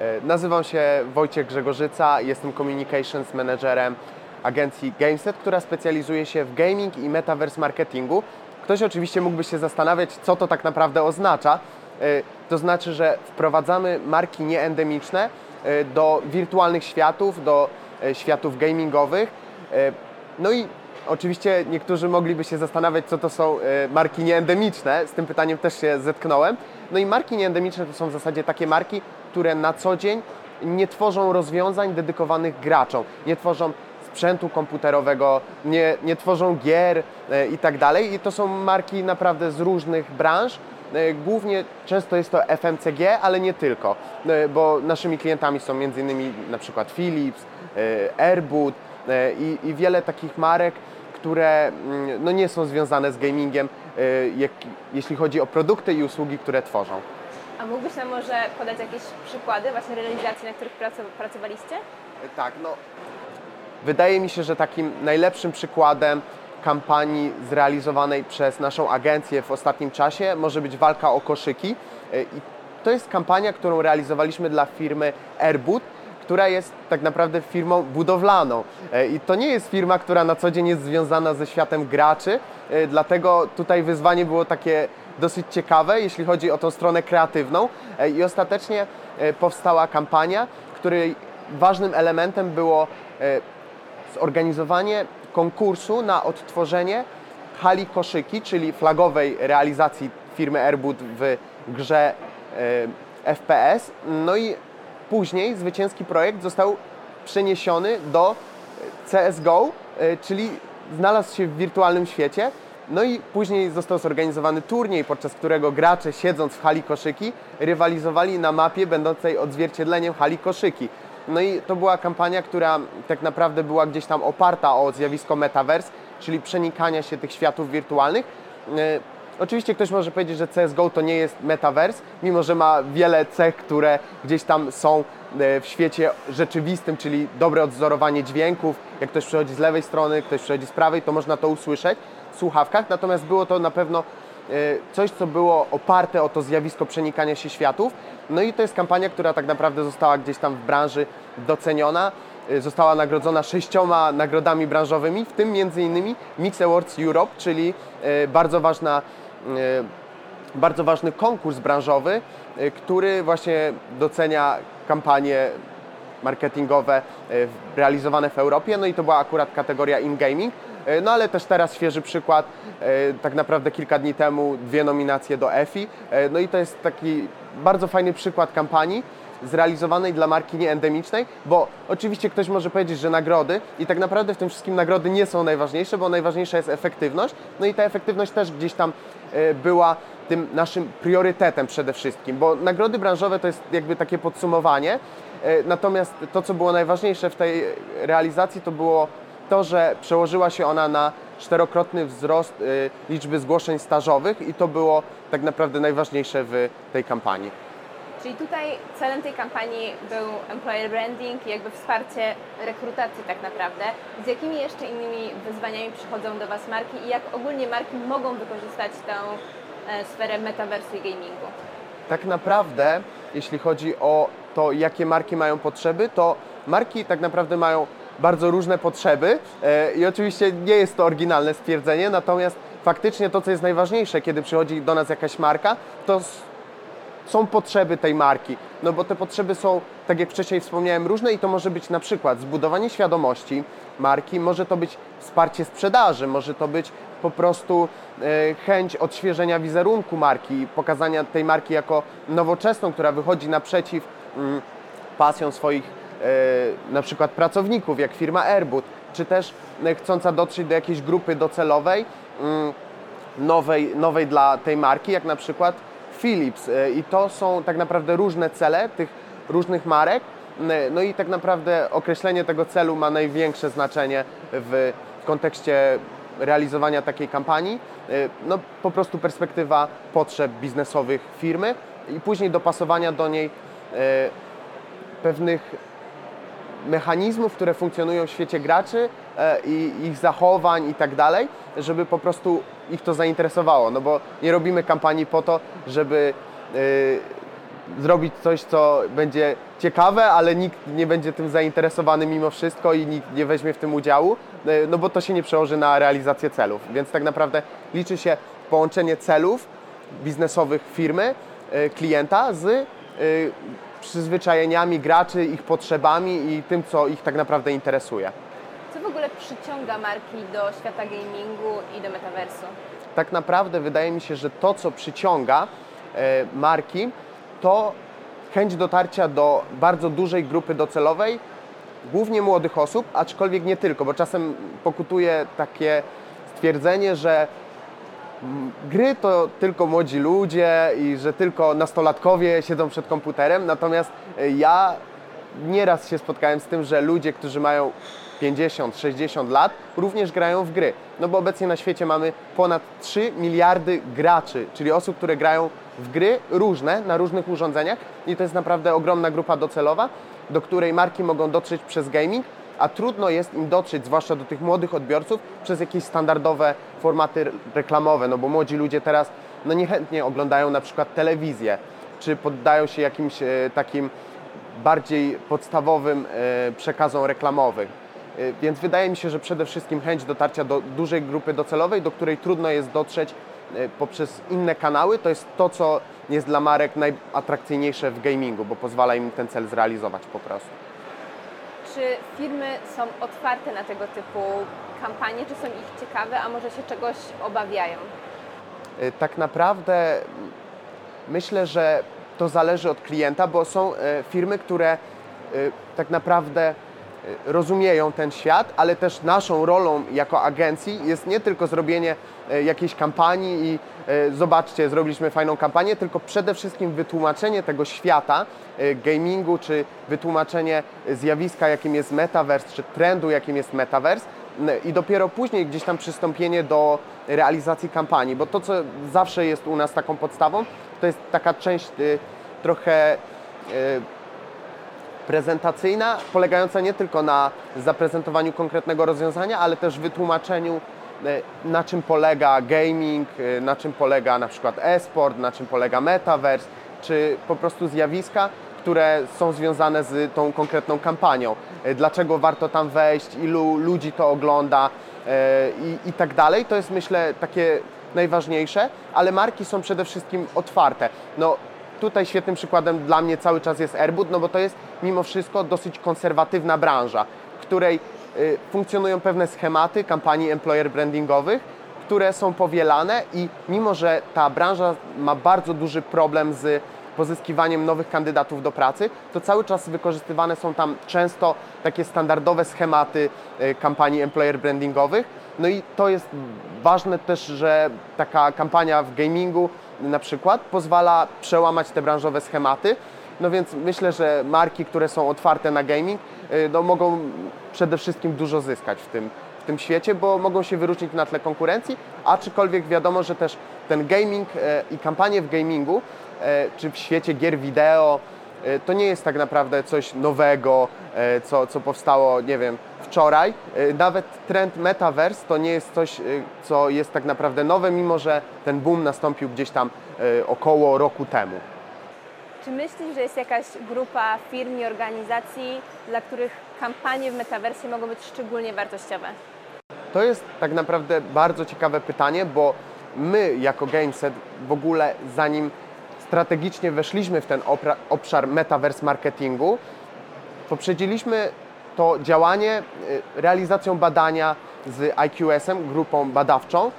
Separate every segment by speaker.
Speaker 1: E, Nazywam się Wojciech Grzegorzyca, jestem Communications Managerem agencji Gameset, która specjalizuje się w gaming i metaverse marketingu. Ktoś oczywiście mógłby się zastanawiać, co to tak naprawdę oznacza. E, To znaczy, że wprowadzamy marki nieendemiczne e, do wirtualnych światów, do światów gamingowych. No i oczywiście niektórzy mogliby się zastanawiać, co to są marki nieendemiczne. Z tym pytaniem też się zetknąłem. No i marki nieendemiczne to są w zasadzie takie marki, które na co dzień nie tworzą rozwiązań dedykowanych graczom, nie tworzą sprzętu komputerowego, nie, nie tworzą gier e, i tak dalej. I to są marki naprawdę z różnych branż. E, Głównie często jest to FMCG, ale nie tylko, e, bo naszymi klientami są m.in. na przykład Philips, e, Airbud e, i, i wiele takich marek, które mm, no, nie są związane z gamingiem, jeśli chodzi o produkty i usługi, które tworzą.
Speaker 2: A mógłbyś nam może podać jakieś przykłady właśnie realizacji, na których pracowaliście?
Speaker 1: Tak, no. Wydaje mi się, że takim najlepszym przykładem kampanii zrealizowanej przez naszą agencję w ostatnim czasie może być walka o koszyki. E, I to jest kampania, którą realizowaliśmy dla firmy Airbud, która jest tak naprawdę firmą budowlaną. E, I to nie jest firma, która na co dzień jest związana ze światem graczy, e, dlatego tutaj wyzwanie było takie dosyć ciekawe, jeśli chodzi o tą stronę kreatywną. E, I ostatecznie e, powstała kampania, której ważnym elementem było e, zorganizowanie konkursu na odtworzenie hali koszyki, czyli flagowej realizacji firmy Airbud w grze FPS. No i później zwycięski projekt został przeniesiony do CSGO, czyli znalazł się w wirtualnym świecie. No i później został zorganizowany turniej, podczas którego gracze siedząc w hali koszyki rywalizowali na mapie będącej odzwierciedleniem hali koszyki. No i to była kampania, która tak naprawdę była gdzieś tam oparta o zjawisko metaverse, czyli przenikania się tych światów wirtualnych. E, Oczywiście ktoś może powiedzieć, że CSGO to nie jest metaverse, mimo że ma wiele cech, które gdzieś tam są e, w świecie rzeczywistym, czyli dobre odzorowanie dźwięków. Jak ktoś przychodzi z lewej strony, ktoś przychodzi z prawej, to można to usłyszeć słuchawkach. Natomiast było to na pewno e, coś, co było oparte o to zjawisko przenikania się światów. No i to jest kampania, która tak naprawdę została gdzieś tam w branży doceniona. E, Została nagrodzona sześcioma nagrodami branżowymi, w tym między innymi Mix Awards Europe, czyli e, bardzo ważna bardzo ważny konkurs branżowy, który właśnie docenia kampanie marketingowe e, realizowane w Europie. No i to była akurat kategoria in-gaming. E, No ale też teraz świeży przykład, e, tak naprawdę kilka dni temu dwie nominacje do EFI. No i to jest taki bardzo fajny przykład kampanii zrealizowanej dla marki nieendemicznej, bo oczywiście ktoś może powiedzieć, że nagrody i tak naprawdę w tym wszystkim nagrody nie są najważniejsze, bo najważniejsza jest efektywność. No i ta efektywność też gdzieś tam była tym naszym priorytetem przede wszystkim, bo nagrody branżowe to jest jakby takie podsumowanie. E, Natomiast to, co było najważniejsze w tej realizacji, to było to, że przełożyła się ona na czterokrotny wzrost e, liczby zgłoszeń stażowych i to było tak naprawdę najważniejsze w tej kampanii.
Speaker 2: Czyli tutaj celem tej kampanii był employer branding i jakby wsparcie rekrutacji tak naprawdę. Z jakimi jeszcze innymi wyzwaniami przychodzą do Was marki i jak ogólnie marki mogą wykorzystać tę e, sferę metaversu i gamingu?
Speaker 1: tak naprawdę, jeśli chodzi o to, jakie marki mają potrzeby, to marki tak naprawdę mają bardzo różne potrzeby e, i oczywiście nie jest to oryginalne stwierdzenie, natomiast faktycznie to, co jest najważniejsze, kiedy przychodzi do nas jakaś marka, to są potrzeby tej marki. No bo te potrzeby są, tak jak wcześniej wspomniałem, różne i to może być na przykład zbudowanie świadomości marki, może to być wsparcie sprzedaży, może to być po prostu e, chęć odświeżenia wizerunku marki, pokazania tej marki jako nowoczesną, która wychodzi naprzeciw pasją swoich e, na przykład pracowników, jak firma Airbud, czy też e, chcąca dotrzeć do jakiejś grupy docelowej, mm, nowej, nowej dla tej marki, jak na przykład Philips. E, I to są tak naprawdę różne cele tych różnych marek. No i tak naprawdę określenie tego celu ma największe znaczenie w kontekście realizowania takiej kampanii. No po prostu perspektywa potrzeb biznesowych firmy i później dopasowania do niej pewnych mechanizmów, które funkcjonują w świecie graczy e, i ich zachowań i tak dalej, żeby po prostu ich to zainteresowało. No bo nie robimy kampanii po to, żeby e, zrobić coś, co będzie ciekawe, ale nikt nie będzie tym zainteresowany mimo wszystko i nikt nie weźmie w tym udziału, e, no bo to się nie przełoży na realizację celów. Więc tak naprawdę liczy się połączenie celów biznesowych firmy, e, klienta z e, przyzwyczajeniami graczy, ich potrzebami i tym, co ich tak naprawdę interesuje.
Speaker 2: Co w ogóle przyciąga marki do świata gamingu i do metaversu?
Speaker 1: tak naprawdę wydaje mi się, że to, co przyciąga e, marki, to chęć dotarcia do bardzo dużej grupy docelowej, głównie młodych osób, aczkolwiek nie tylko, bo czasem pokutuje takie stwierdzenie, że gry to tylko młodzi ludzie i że tylko nastolatkowie siedzą przed komputerem, natomiast e, ja nieraz się spotkałem z tym, że ludzie, którzy mają 50, 60 lat, również grają w gry. No bo obecnie na świecie mamy ponad 3 miliardy graczy, czyli osób, które grają w gry różne, na różnych urządzeniach i to jest naprawdę ogromna grupa docelowa, do której marki mogą dotrzeć przez gaming, a trudno jest im dotrzeć, zwłaszcza do tych młodych odbiorców, przez jakieś standardowe formaty reklamowe, no bo młodzi ludzie teraz no niechętnie oglądają na przykład telewizję, czy poddają się jakimś e, takim bardziej podstawowym e, przekazom reklamowym. E, Więc wydaje mi się, że przede wszystkim chęć dotarcia do dużej grupy docelowej, do której trudno jest dotrzeć poprzez inne kanały, to jest to, co jest dla marek najatrakcyjniejsze w gamingu, bo pozwala im ten cel zrealizować po prostu.
Speaker 2: Czy firmy są otwarte na tego typu kampanie, czy są ich ciekawe, a może się czegoś obawiają?
Speaker 1: E, Tak naprawdę myślę, że to zależy od klienta, bo są e, firmy, które e, tak naprawdę rozumieją ten świat, ale też naszą rolą jako agencji jest nie tylko zrobienie e, jakiejś kampanii i e, zobaczcie, zrobiliśmy fajną kampanię, tylko przede wszystkim wytłumaczenie tego świata gamingu, czy wytłumaczenie zjawiska, jakim jest metaverse, czy trendu, jakim jest metaverse, N- i dopiero później gdzieś tam przystąpienie do realizacji kampanii, bo to, co zawsze jest u nas taką podstawą, to jest taka część y, trochę y, prezentacyjna, polegająca nie tylko na zaprezentowaniu konkretnego rozwiązania, ale też wytłumaczeniu, e, na czym polega gaming, e, na czym polega na przykład e-sport, na czym polega metaverse, czy po prostu zjawiska, które są związane z tą konkretną kampanią. E, Dlaczego warto tam wejść, ilu ludzi to ogląda i, i tak dalej. To jest myślę takie najważniejsze, ale marki są przede wszystkim otwarte. No, Tutaj świetnym przykładem dla mnie cały czas jest Airbud, no bo to jest mimo wszystko dosyć konserwatywna branża, w której y, funkcjonują pewne schematy kampanii employer brandingowych, które są powielane i mimo, że ta branża ma bardzo duży problem z pozyskiwaniem nowych kandydatów do pracy, to cały czas wykorzystywane są tam często takie standardowe schematy y, kampanii employer brandingowych. No i to jest ważne też, że taka kampania w gamingu na przykład pozwala przełamać te branżowe schematy. No więc myślę, że marki, które są otwarte na gaming, y, no mogą przede wszystkim dużo zyskać w tym, w tym świecie, bo mogą się wyróżnić na tle konkurencji, aczkolwiek wiadomo, że też ten gaming e, i kampanie w gamingu, e, czy w świecie gier wideo, to nie jest tak naprawdę coś nowego, e, co, co powstało, nie wiem, wczoraj. E, Nawet trend metaverse to nie jest coś, e, co jest tak naprawdę nowe, mimo że ten boom nastąpił gdzieś tam e, około roku temu.
Speaker 2: Czy myślisz, że jest jakaś grupa firm i organizacji, dla których kampanie w metaversie mogą być szczególnie wartościowe?
Speaker 1: To jest tak naprawdę bardzo ciekawe pytanie, bo my jako Gameset w ogóle zanim strategicznie weszliśmy w ten obszar metaverse marketingu, poprzedziliśmy to działanie y, realizacją badania z IQS-em, grupą badawczą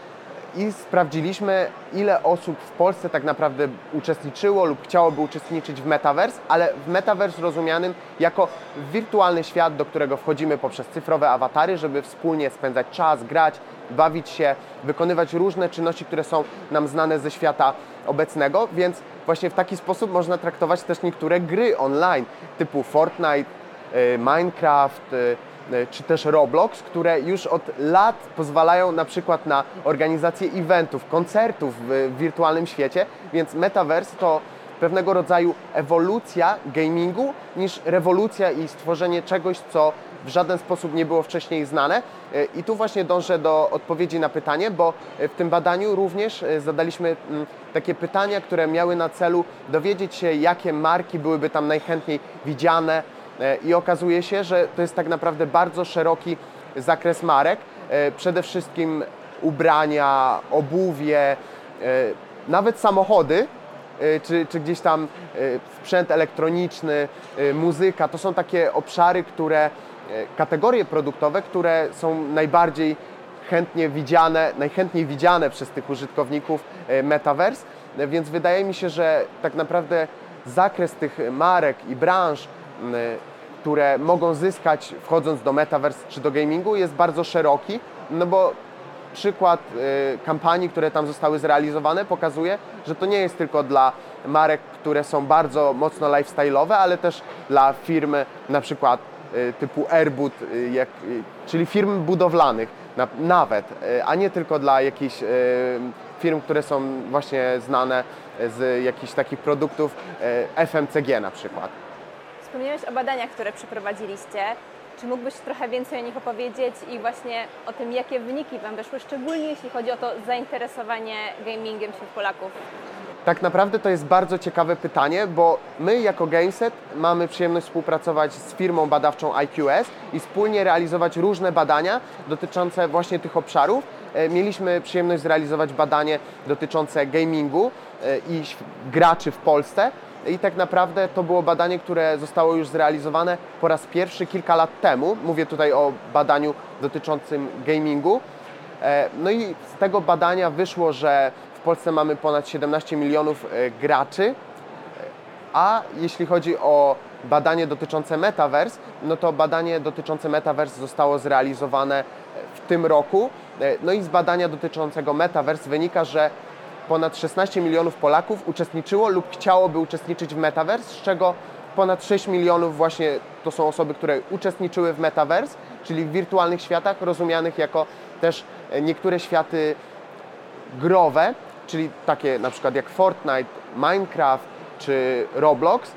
Speaker 1: i sprawdziliśmy, ile osób w Polsce tak naprawdę uczestniczyło lub chciałoby uczestniczyć w metaverse, ale w metaverse rozumianym jako wirtualny świat, do którego wchodzimy poprzez cyfrowe awatary, żeby wspólnie spędzać czas, grać, bawić się, wykonywać różne czynności, które są nam znane ze świata obecnego, więc właśnie w taki sposób można traktować też niektóre gry online, typu Fortnite, y, Minecraft, y, czy też Roblox, które już od lat pozwalają na przykład na organizację eventów, koncertów w wirtualnym świecie, więc Metaverse to pewnego rodzaju ewolucja gamingu niż rewolucja i stworzenie czegoś, co w żaden sposób nie było wcześniej znane. E, I tu właśnie dążę do odpowiedzi na pytanie, bo e, w tym badaniu również e, zadaliśmy mm, takie pytania, które miały na celu dowiedzieć się, jakie marki byłyby tam najchętniej widziane. E, I okazuje się, że to jest tak naprawdę bardzo szeroki zakres marek. E, Przede wszystkim ubrania, obuwie, e, nawet samochody, czy, czy gdzieś tam sprzęt elektroniczny, muzyka. To są takie obszary, które, kategorie produktowe, które są najbardziej chętnie widziane, najchętniej widziane przez tych użytkowników Metaverse, więc wydaje mi się, że tak naprawdę zakres tych marek i branż, które mogą zyskać wchodząc do Metaverse czy do gamingu jest bardzo szeroki, no bo przykład y, kampanii, które tam zostały zrealizowane pokazuje, że to nie jest tylko dla marek, które są bardzo mocno lifestyle'owe, ale też dla firm na przykład y, typu Airbud, y, jak, czyli firm budowlanych na, nawet, a nie tylko dla jakichś firm, które są właśnie znane z jakichś takich produktów FMCG na przykład.
Speaker 2: Wspomniałeś o badaniach, które przeprowadziliście. Czy mógłbyś trochę więcej o nich opowiedzieć i właśnie o tym, jakie wyniki Wam wyszły, szczególnie jeśli chodzi o to zainteresowanie gamingiem wśród Polaków?
Speaker 1: Tak naprawdę to jest bardzo ciekawe pytanie, bo my jako Gameset mamy przyjemność współpracować z firmą badawczą IQS i wspólnie realizować różne badania dotyczące właśnie tych obszarów. E, Mieliśmy przyjemność zrealizować badanie dotyczące gamingu e, i graczy w Polsce. I tak naprawdę to było badanie, które zostało już zrealizowane po raz pierwszy kilka lat temu. Mówię tutaj o badaniu dotyczącym gamingu. E, No i z tego badania wyszło, że w Polsce mamy ponad 17 milionów e, graczy, a jeśli chodzi o badanie dotyczące Metaverse, no to badanie dotyczące Metaverse zostało zrealizowane w tym roku. E, No i z badania dotyczącego Metaverse wynika, że ponad 16 milionów Polaków uczestniczyło lub chciałoby uczestniczyć w Metaverse, z czego ponad 6 milionów właśnie to są osoby, które uczestniczyły w Metaverse, czyli w wirtualnych światach, rozumianych jako też e, niektóre światy growe, czyli takie na przykład jak Fortnite, Minecraft czy Roblox,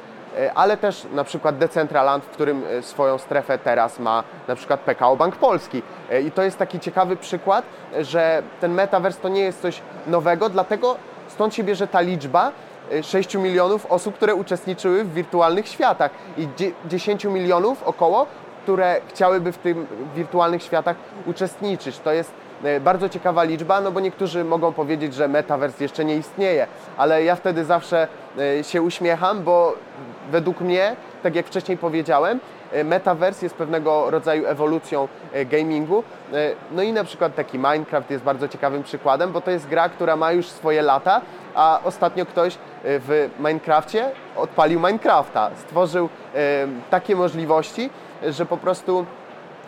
Speaker 1: ale też na przykład Decentraland, w którym e, swoją strefę teraz ma na przykład PKO Bank Polski. E, I to jest taki ciekawy przykład, e, że ten metaverse to nie jest coś nowego, dlatego stąd się bierze ta liczba e, 6 milionów osób, które uczestniczyły w wirtualnych światach i dzie- 10 milionów około, które chciałyby w tym wirtualnych światach uczestniczyć. To jest e, bardzo ciekawa liczba, no bo niektórzy mogą powiedzieć, że metaverse jeszcze nie istnieje, ale ja wtedy zawsze e, się uśmiecham, bo według mnie, tak jak wcześniej powiedziałem, e, metaverse jest pewnego rodzaju ewolucją e, gamingu. E, No i na przykład taki Minecraft jest bardzo ciekawym przykładem, bo to jest gra, która ma już swoje lata, a ostatnio ktoś e, w Minecrafcie odpalił Minecrafta, stworzył e, takie możliwości, że po prostu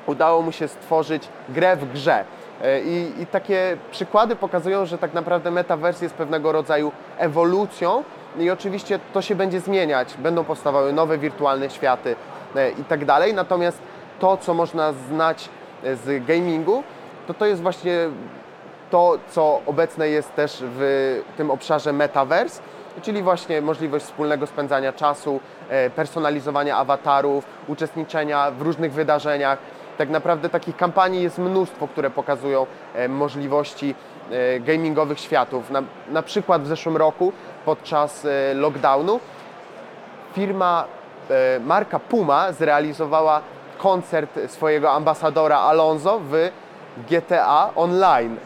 Speaker 1: udało mu się stworzyć grę w grze. E, I, I takie przykłady pokazują, że tak naprawdę metaverse jest pewnego rodzaju ewolucją i oczywiście to się będzie zmieniać. Będą powstawały nowe wirtualne światy e, i tak dalej. Natomiast to, co można znać e, z gamingu, to to jest właśnie to, co obecne jest też w tym obszarze metaverse, czyli właśnie możliwość wspólnego spędzania czasu, personalizowania awatarów, uczestniczenia w różnych wydarzeniach. Tak naprawdę takich kampanii jest mnóstwo, które pokazują e, możliwości e, gamingowych światów. Na, na przykład w zeszłym roku podczas e, lockdownu firma, marka Puma zrealizowała koncert swojego ambasadora Alonso w GTA Online.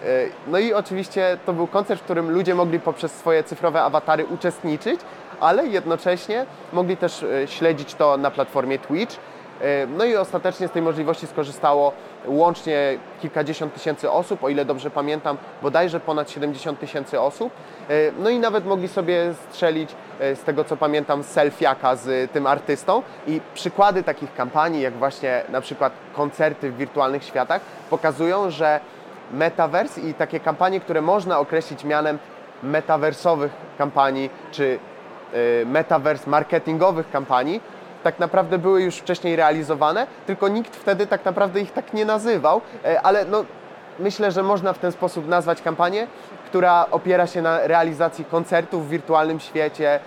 Speaker 1: No i oczywiście to był koncert, w którym ludzie mogli poprzez swoje cyfrowe awatary uczestniczyć, ale jednocześnie mogli też śledzić to na platformie Twitch. E, No i ostatecznie z tej możliwości skorzystało łącznie kilkadziesiąt tysięcy osób, o ile dobrze pamiętam, bodajże ponad 70 tysięcy osób. E, No i nawet mogli sobie strzelić, e, z tego co pamiętam, selfiaka z tym artystą. I przykłady takich kampanii, jak właśnie na przykład koncerty w wirtualnych światach, pokazują, że metaverse i takie kampanie, które można określić mianem metaversowych kampanii, czy metaverse marketingowych kampanii, tak naprawdę były już wcześniej realizowane, tylko nikt wtedy tak naprawdę ich tak nie nazywał, e, ale no, myślę, że można w ten sposób nazwać kampanię, która opiera się na realizacji koncertów w wirtualnym świecie,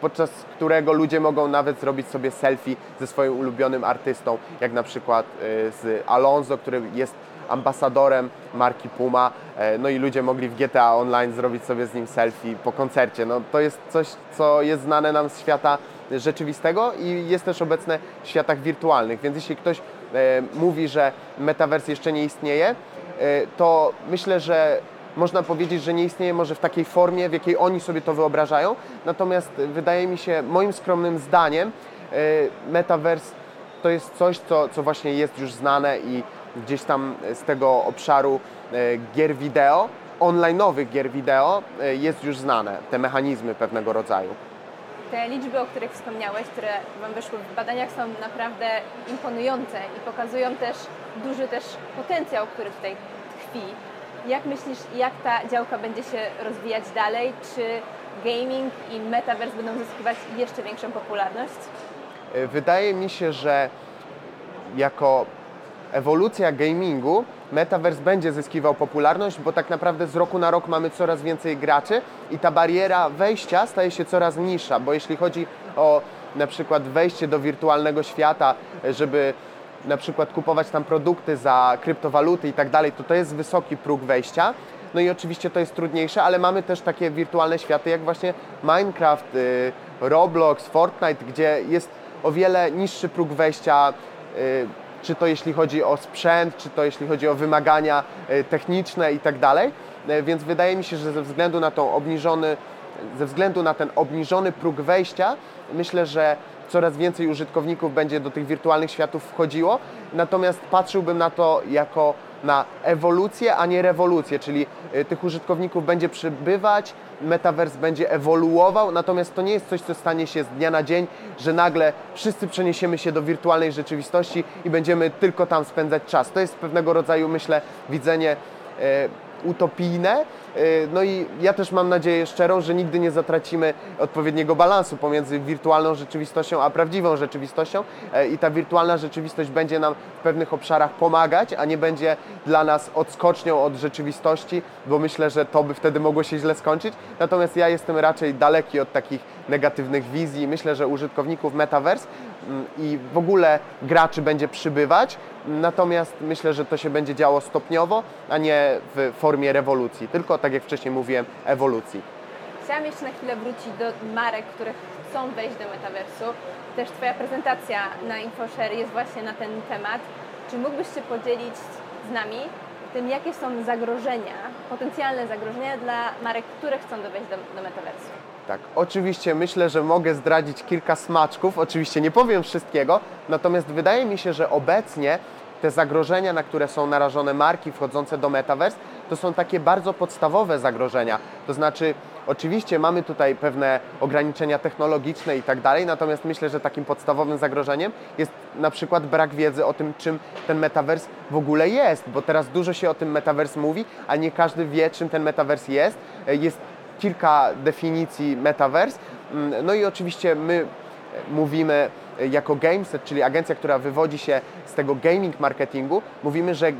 Speaker 1: podczas którego ludzie mogą nawet zrobić sobie selfie ze swoim ulubionym artystą, jak na przykład e, z Alonso, który jest ambasadorem marki Puma, e, no i ludzie mogli w GTA Online zrobić sobie z nim selfie po koncercie. No, to jest coś, co jest znane nam z świata rzeczywistego i jest też obecne w światach wirtualnych, więc jeśli ktoś e, mówi, że metaverse jeszcze nie istnieje, e, to myślę, że można powiedzieć, że nie istnieje może w takiej formie, w jakiej oni sobie to wyobrażają. Natomiast wydaje mi się, moim skromnym zdaniem, metaverse to jest coś, co, co właśnie jest już znane i gdzieś tam z tego obszaru e, gier wideo, online'owych gier wideo e, jest już znane, te mechanizmy pewnego rodzaju.
Speaker 2: Te liczby, o których wspomniałeś, które Wam wyszły w badaniach są naprawdę imponujące i pokazują też duży też potencjał, który tutaj tkwi. Jak myślisz, jak ta działka będzie się rozwijać dalej? Czy gaming i metaverse będą zyskiwać jeszcze większą popularność?
Speaker 1: E, Wydaje mi się, że jako ewolucja gamingu metaverse będzie zyskiwał popularność, bo tak naprawdę z roku na rok mamy coraz więcej graczy i ta bariera wejścia staje się coraz niższa, bo jeśli chodzi o na przykład wejście do wirtualnego świata, żeby na przykład kupować tam produkty za kryptowaluty i tak dalej, to to jest wysoki próg wejścia. No i oczywiście to jest trudniejsze, ale mamy też takie wirtualne światy jak właśnie Minecraft, y, Roblox, Fortnite, gdzie jest o wiele niższy próg wejścia, y, czy to jeśli chodzi o sprzęt, czy to jeśli chodzi o wymagania y, techniczne i tak. Y, Więc wydaje mi się, że ze względu na tą obniżony, ze względu na ten obniżony próg wejścia, myślę, że coraz więcej użytkowników będzie do tych wirtualnych światów wchodziło. Natomiast patrzyłbym na to jako na ewolucję, a nie rewolucję, czyli y, tych użytkowników będzie przybywać, metaverse będzie ewoluował, natomiast to nie jest coś, co stanie się z dnia na dzień, że nagle wszyscy przeniesiemy się do wirtualnej rzeczywistości i będziemy tylko tam spędzać czas. To jest pewnego rodzaju, myślę, widzenie e, utopijne. E, No i ja też mam nadzieję szczerą, że nigdy nie zatracimy odpowiedniego balansu pomiędzy wirtualną rzeczywistością a prawdziwą rzeczywistością e, i ta wirtualna rzeczywistość będzie nam w pewnych obszarach pomagać, a nie będzie dla nas odskocznią od rzeczywistości, bo myślę, że to by wtedy mogło się źle skończyć. Natomiast ja jestem raczej daleki od takich negatywnych wizji. Myślę, że użytkowników Metaverse mm, i w ogóle graczy będzie przybywać, natomiast myślę, że to się będzie działo stopniowo, a nie w formie rewolucji, tylko tak jak wcześniej mówiłem, ewolucji.
Speaker 2: Chciałam jeszcze na chwilę wrócić do marek, które chcą wejść do metaversu. Też Twoja prezentacja na InfoShare jest właśnie na ten temat. Czy mógłbyś się podzielić z nami tym, jakie są zagrożenia, potencjalne zagrożenia dla marek, które chcą wejść do, do metaversu?
Speaker 1: Tak, oczywiście myślę, że mogę zdradzić kilka smaczków, oczywiście nie powiem wszystkiego, natomiast wydaje mi się, że obecnie te zagrożenia, na które są narażone marki wchodzące do Metaverse, to są takie bardzo podstawowe zagrożenia. To znaczy, oczywiście mamy tutaj pewne ograniczenia technologiczne i tak dalej, natomiast myślę, że takim podstawowym zagrożeniem jest na przykład brak wiedzy o tym, czym ten Metaverse w ogóle jest, bo teraz dużo się o tym Metaverse mówi, a nie każdy wie, czym ten Metaverse jest. Jest kilka definicji metaverse. Mm, No i oczywiście my mówimy jako Gameset, czyli agencja, która wywodzi się z tego gaming marketingu, mówimy, że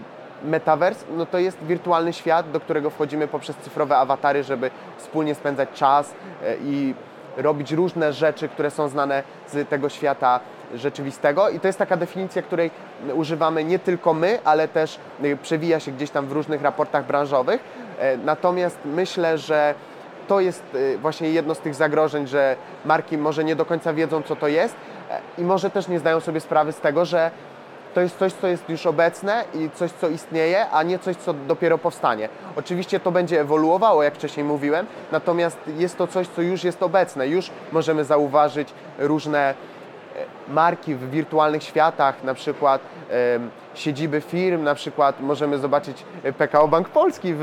Speaker 1: metaverse no to jest wirtualny świat, do którego wchodzimy poprzez cyfrowe awatary, żeby wspólnie spędzać czas e, i robić różne rzeczy, które są znane z tego świata rzeczywistego. I to jest taka definicja, której używamy nie tylko my, ale też y, przewija się gdzieś tam w różnych raportach branżowych. E, Natomiast myślę, że to jest y, właśnie jedno z tych zagrożeń, że marki może nie do końca wiedzą, co to jest e, i może też nie zdają sobie sprawy z tego, że to jest coś, co jest już obecne i coś, co istnieje, a nie coś, co dopiero powstanie. Oczywiście to będzie ewoluowało, jak wcześniej mówiłem, natomiast jest to coś, co już jest obecne. Już możemy zauważyć różne e, marki w wirtualnych światach, na przykład siedziby firm, na przykład możemy zobaczyć e, PKO Bank Polski w,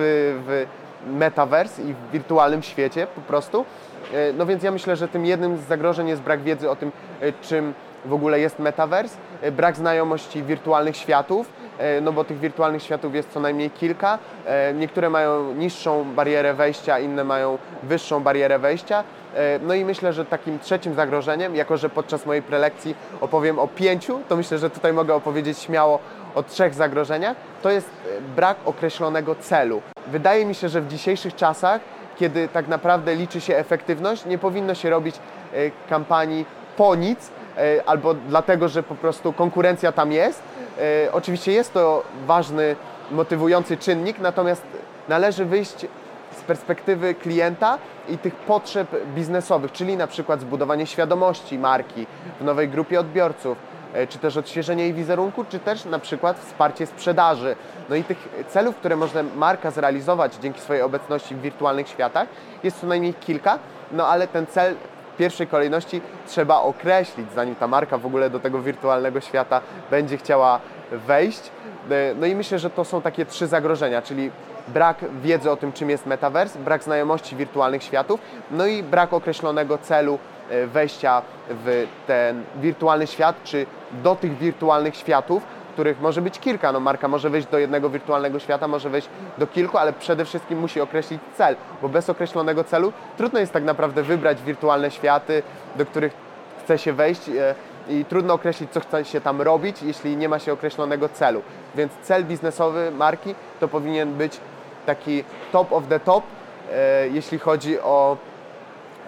Speaker 1: w metaverse i w wirtualnym świecie po prostu. E, No więc ja myślę, że tym jednym z zagrożeń jest brak wiedzy o tym, e, czym w ogóle jest metaverse, brak znajomości wirtualnych światów, e, no bo tych wirtualnych światów jest co najmniej kilka. Niektóre mają niższą barierę wejścia, inne mają wyższą barierę wejścia. No i myślę, że takim trzecim zagrożeniem, jako że podczas mojej prelekcji opowiem o pięciu, to myślę, że tutaj mogę opowiedzieć śmiało o trzech zagrożeniach, to jest brak określonego celu. Wydaje mi się, że w dzisiejszych czasach kiedy tak naprawdę liczy się efektywność, nie powinno się robić e, kampanii po nic, e, albo dlatego, że po prostu konkurencja tam jest. E, Oczywiście jest to ważny, motywujący czynnik, natomiast należy wyjść z perspektywy klienta i tych potrzeb biznesowych, czyli na przykład zbudowanie świadomości marki w nowej grupie odbiorców, czy też odświeżenie jej wizerunku, czy też na przykład wsparcie sprzedaży. No i tych celów, które może marka zrealizować dzięki swojej obecności w wirtualnych światach, jest co najmniej kilka, no ale ten cel w pierwszej kolejności trzeba określić, zanim ta marka w ogóle do tego wirtualnego świata będzie chciała wejść. E, No i myślę, że to są takie trzy zagrożenia, czyli brak wiedzy o tym, czym jest metaverse, brak znajomości wirtualnych światów, no i brak określonego celu e, wejścia w ten wirtualny świat, czy do tych wirtualnych światów, których może być kilka. No, marka może wejść do jednego wirtualnego świata, może wejść do kilku, ale przede wszystkim musi określić cel, bo bez określonego celu trudno jest tak naprawdę wybrać wirtualne światy, do których chce się wejść e, i trudno określić, co chce się tam robić, jeśli nie ma się określonego celu. Więc cel biznesowy marki to powinien być taki top of the top, e, jeśli chodzi o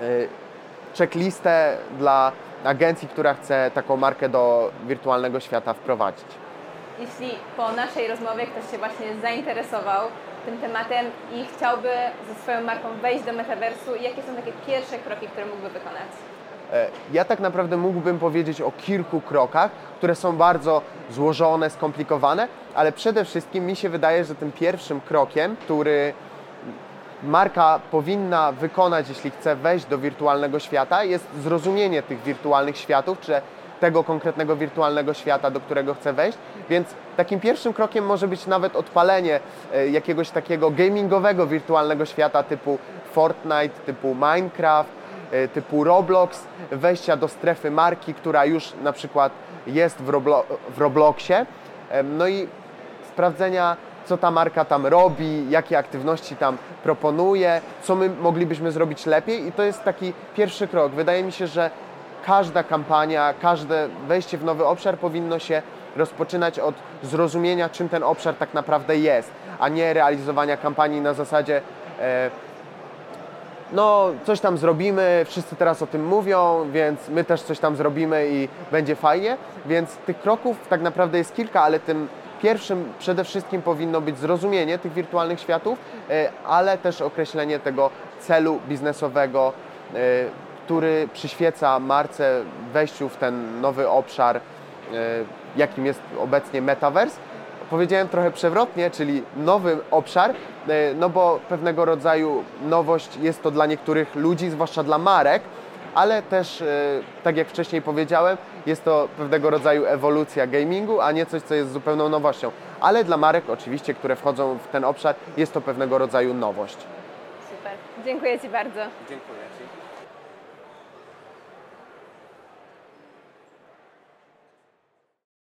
Speaker 1: e, checklistę dla agencji, która chce taką markę do wirtualnego świata wprowadzić.
Speaker 2: Jeśli po naszej rozmowie ktoś się właśnie zainteresował tym tematem i chciałby ze swoją marką wejść do metaversu, jakie są takie pierwsze kroki, które mógłby wykonać?
Speaker 1: E, Ja tak naprawdę mógłbym powiedzieć o kilku krokach, które są bardzo złożone, skomplikowane, ale przede wszystkim mi się wydaje, że tym pierwszym krokiem, który marka powinna wykonać, jeśli chce wejść do wirtualnego świata, jest zrozumienie tych wirtualnych światów, czy tego konkretnego wirtualnego świata, do którego chce wejść. Więc takim pierwszym krokiem może być nawet odpalenie e, jakiegoś takiego gamingowego wirtualnego świata typu Fortnite, typu Minecraft, e, typu Roblox, wejścia do strefy marki, która już na przykład jest w, Roblo- w Robloxie. No i sprawdzenia, co ta marka tam robi, jakie aktywności tam proponuje, co my moglibyśmy zrobić lepiej i to jest taki pierwszy krok. Wydaje mi się, że każda kampania, każde wejście w nowy obszar powinno się rozpoczynać od zrozumienia, czym ten obszar tak naprawdę jest, a nie realizowania kampanii na zasadzie e, no coś tam zrobimy, wszyscy teraz o tym mówią, więc my też coś tam zrobimy i będzie fajnie. Więc tych kroków tak naprawdę jest kilka, ale tym pierwszym przede wszystkim powinno być zrozumienie tych wirtualnych światów, e, ale też określenie tego celu biznesowego, e, który przyświeca marce wejściu w ten nowy obszar, e, jakim jest obecnie metaverse. Powiedziałem trochę przewrotnie, czyli nowy obszar, no bo pewnego rodzaju nowość jest to dla niektórych ludzi, zwłaszcza dla marek, ale też, tak jak wcześniej powiedziałem, jest to pewnego rodzaju ewolucja gamingu, a nie coś, co jest zupełną nowością. Ale dla marek, oczywiście, które wchodzą w ten obszar, jest to pewnego rodzaju nowość.
Speaker 2: Super. Dziękuję Ci bardzo.
Speaker 1: Dziękuję.